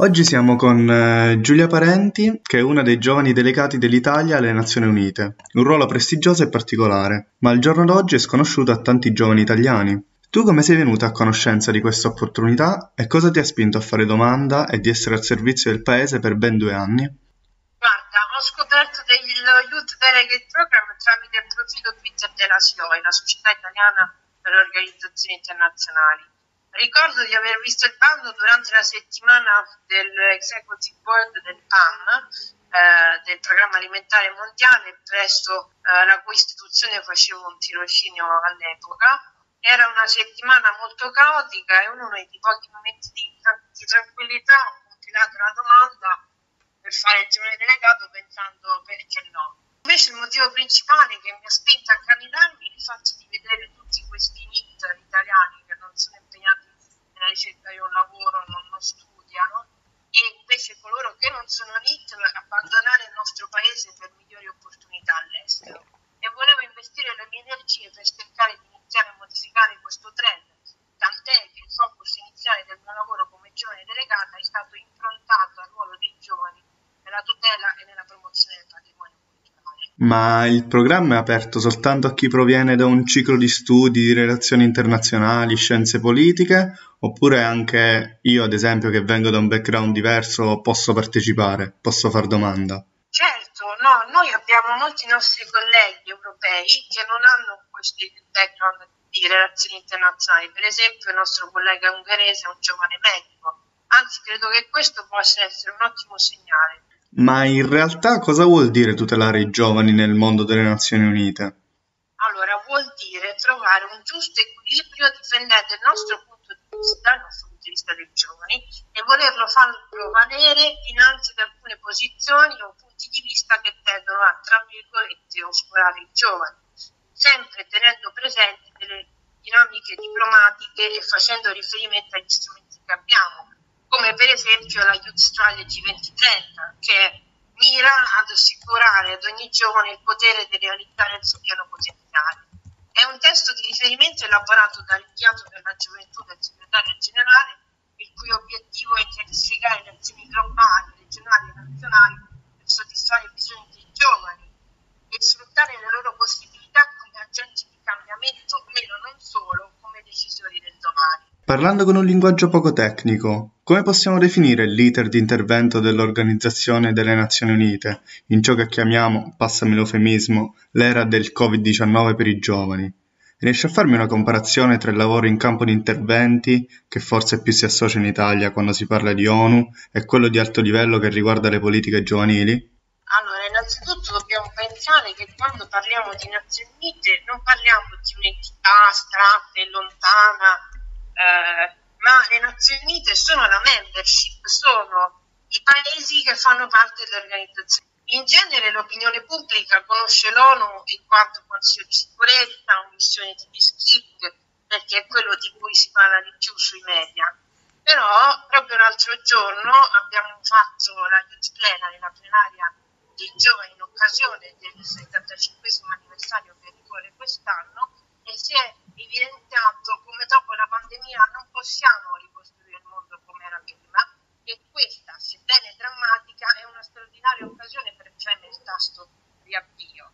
Oggi siamo con eh, Giulia Parenti, che è una dei giovani delegati dell'Italia alle Nazioni Unite, un ruolo prestigioso e particolare, ma al giorno d'oggi è sconosciuto a tanti giovani italiani. Tu come sei venuta a conoscenza di questa opportunità e cosa ti ha spinto a fare domanda e di essere al servizio del paese per ben due anni? Guarda, ho scoperto del Youth Delegate Program tramite il profilo Twitter della SIOI, la Società Italiana per le Organizzazioni Internazionali. Ricordo di aver visto il bando durante la settimana dell'Executive Board del PAM, eh, del Programma Alimentare Mondiale, presso eh, la cui istituzione facevo un tirocinio all'epoca. Era una settimana molto caotica e uno dei pochi momenti di, di tranquillità ho compilato la domanda per fare il giovane delegato pensando perché no. Invece il motivo principale che mi ha spinto a candidarmi è il fatto di vedere tutti questi NIT italiani che non sono impegnati nella ricerca di un lavoro, non, non studiano, e invece coloro che non sono NIT abbandonare il nostro paese per migliori opportunità all'estero. E volevo investire le mie energie per cercare di iniziare a modificare questo trend, tant'è che il focus iniziale del mio lavoro come giovane delegata è stato improntato al ruolo dei giovani nella tutela e nella promozione del patrimonio culturale. Ma il programma è aperto soltanto a chi proviene da un ciclo di studi di relazioni internazionali, scienze politiche, oppure anche io, ad esempio, che vengo da un background diverso, posso partecipare, posso far domanda? Certo, no, noi abbiamo molti nostri colleghi europei che non hanno questo background di relazioni internazionali. Per esempio, il nostro collega ungherese è un giovane medico. Anzi, credo che questo possa essere un ottimo segnale. Ma in realtà cosa vuol dire tutelare i giovani nel mondo delle Nazioni Unite? Allora, vuol dire trovare un giusto equilibrio difendendo il nostro punto vista, nostro punto di vista dei giovani, e volerlo farlo valere dinanzi ad alcune posizioni o punti di vista che tendono a, tra virgolette, oscurare i giovani, sempre tenendo presenti delle dinamiche diplomatiche e facendo riferimento agli strumenti che abbiamo, come per esempio la Youth Strategy 2030, che mira ad assicurare ad ogni giovane il potere di realizzare il suo pieno potenziale. È un testo di riferimento elaborato dall'inviato per la gioventù del segretario generale, il cui obiettivo è intensificare le azioni globali, regionali e nazionali per soddisfare i bisogni dei giovani e sfruttare le loro possibilità come agenti di cambiamento, meno non solo come decisori del domani. Parlando con un linguaggio poco tecnico, come possiamo definire l'iter di intervento dell'Organizzazione delle Nazioni Unite in ciò che chiamiamo, passami l'eufemismo, l'era del Covid-19 per i giovani? Riesci a farmi una comparazione tra il lavoro in campo di interventi, che forse più si associa in Italia quando si parla di ONU, e quello di alto livello che riguarda le politiche giovanili? Allora, innanzitutto dobbiamo pensare che quando parliamo di Nazioni Unite non parliamo di un'entità astratta e lontana, eh, ma le Nazioni Unite sono la membership, sono i paesi che fanno parte dell'organizzazione. In genere l'opinione pubblica conosce l'ONU in quanto Consiglio di sicurezza, una missione di peacekeeping, perché è quello di cui si parla di più sui media. Però proprio l'altro giorno abbiamo fatto la Youth Plenary, la plenaria dei giovani in occasione del 75 anniversario che ricorre quest'anno si è evidenziato come dopo la pandemia non possiamo ricostruire il mondo come era prima e questa, sebbene drammatica, è una straordinaria occasione per premere il tasto riavvio.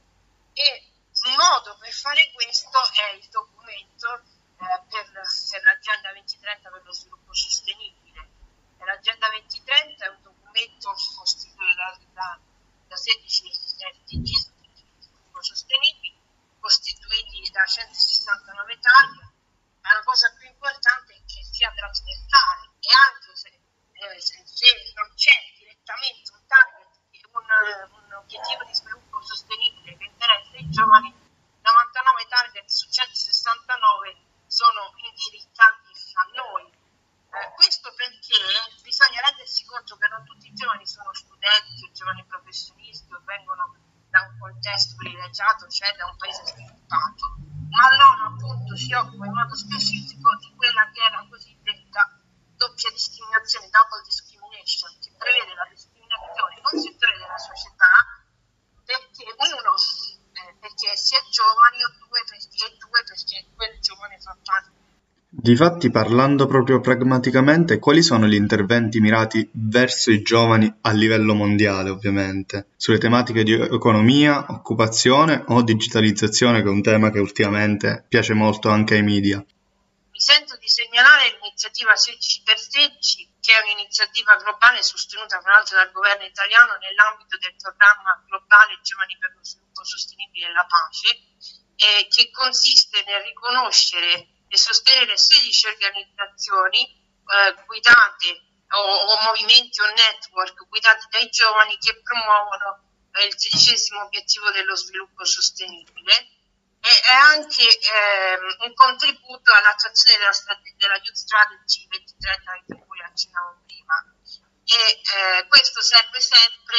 E un modo per fare questo è il documento eh, per, per l'Agenda 2030 per lo sviluppo sostenibile. E L'Agenda 2030 è un documento costituito da, da, da 16 SDGs, sviluppo sostenibile, costituiti da 169 tagli, ma la cosa più importante è che sia trasversale e anche se, eh, se, se non c'è direttamente un target, un, un obiettivo di sviluppo sostenibile che interessa i giovani, 99 target su 169 giovani sono studenti o giovani professionisti o vengono da un contesto privilegiato, cioè da un paese sviluppato, ma l'ONU appunto si occupa in modo specifico di quella che è la cosiddetta doppia discriminazione, double discrimination, che prevede la discriminazione in un settore della società perché uno eh, perché si è giovani o due perché, due perché quel giovane fa parte Difatti, parlando proprio pragmaticamente, quali sono gli interventi mirati verso i giovani a livello mondiale, ovviamente, sulle tematiche di economia, occupazione o digitalizzazione, che è un tema che ultimamente piace molto anche ai media? Mi sento di segnalare l'iniziativa 16x16, che è un'iniziativa globale sostenuta tra l'altro dal governo italiano nell'ambito del programma globale Giovani per lo sviluppo sostenibile e la pace, eh, che consiste nel riconoscere e sostenere 16 organizzazioni eh, guidate o, o, movimenti o network guidati dai giovani che promuovono eh, il sedicesimo obiettivo dello sviluppo sostenibile. E è anche ehm, un contributo all'attuazione della, della Youth Strategy 2030 di cui accennavo prima. E eh, questo serve sempre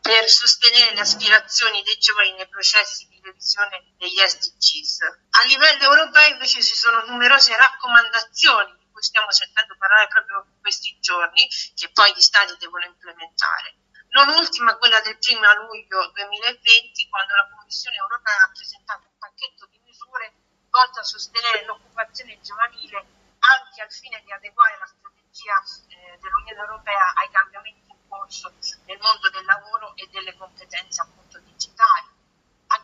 per sostenere le aspirazioni dei giovani nei processi di revisione degli SDGs. A livello europeo invece ci sono numerose raccomandazioni di cui stiamo sentendo parlare proprio in questi giorni, che poi gli Stati devono implementare. Non ultima quella del 1 luglio 2020, quando la Commissione europea ha presentato un pacchetto di misure volte a sostenere l'occupazione giovanile anche al fine di adeguare la strategia eh, dell'Unione Europea ai cambiamenti in corso nel mondo del lavoro e delle competenze.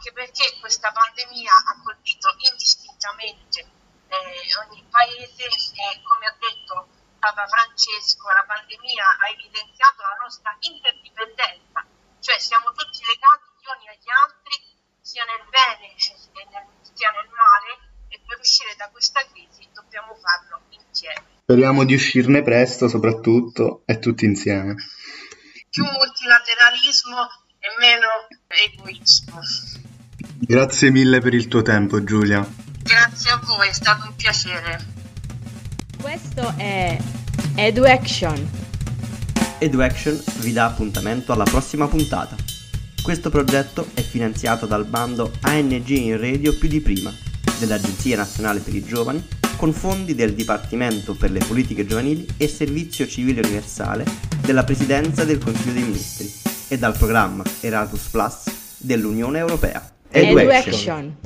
Anche perché questa pandemia ha colpito indistintamente eh, ogni paese e come ha detto Papa Francesco, la pandemia ha evidenziato la nostra interdipendenza, cioè siamo tutti legati gli uni agli altri, sia nel bene sia nel male, e per uscire da questa crisi dobbiamo farlo insieme. Speriamo di uscirne presto soprattutto e tutti insieme. Più multilateralismo e meno egoismo. Grazie mille per il tuo tempo Giulia. Grazie a voi, è stato un piacere. Questo è EduAction. EduAction vi dà appuntamento alla prossima puntata. Questo progetto è finanziato dal bando ANG in Radio più di prima dell'Agenzia Nazionale per i Giovani con fondi del Dipartimento per le Politiche Giovanili e Servizio Civile Universale della Presidenza del Consiglio dei Ministri e dal programma Erasmus Plus dell'Unione Europea. EduAction.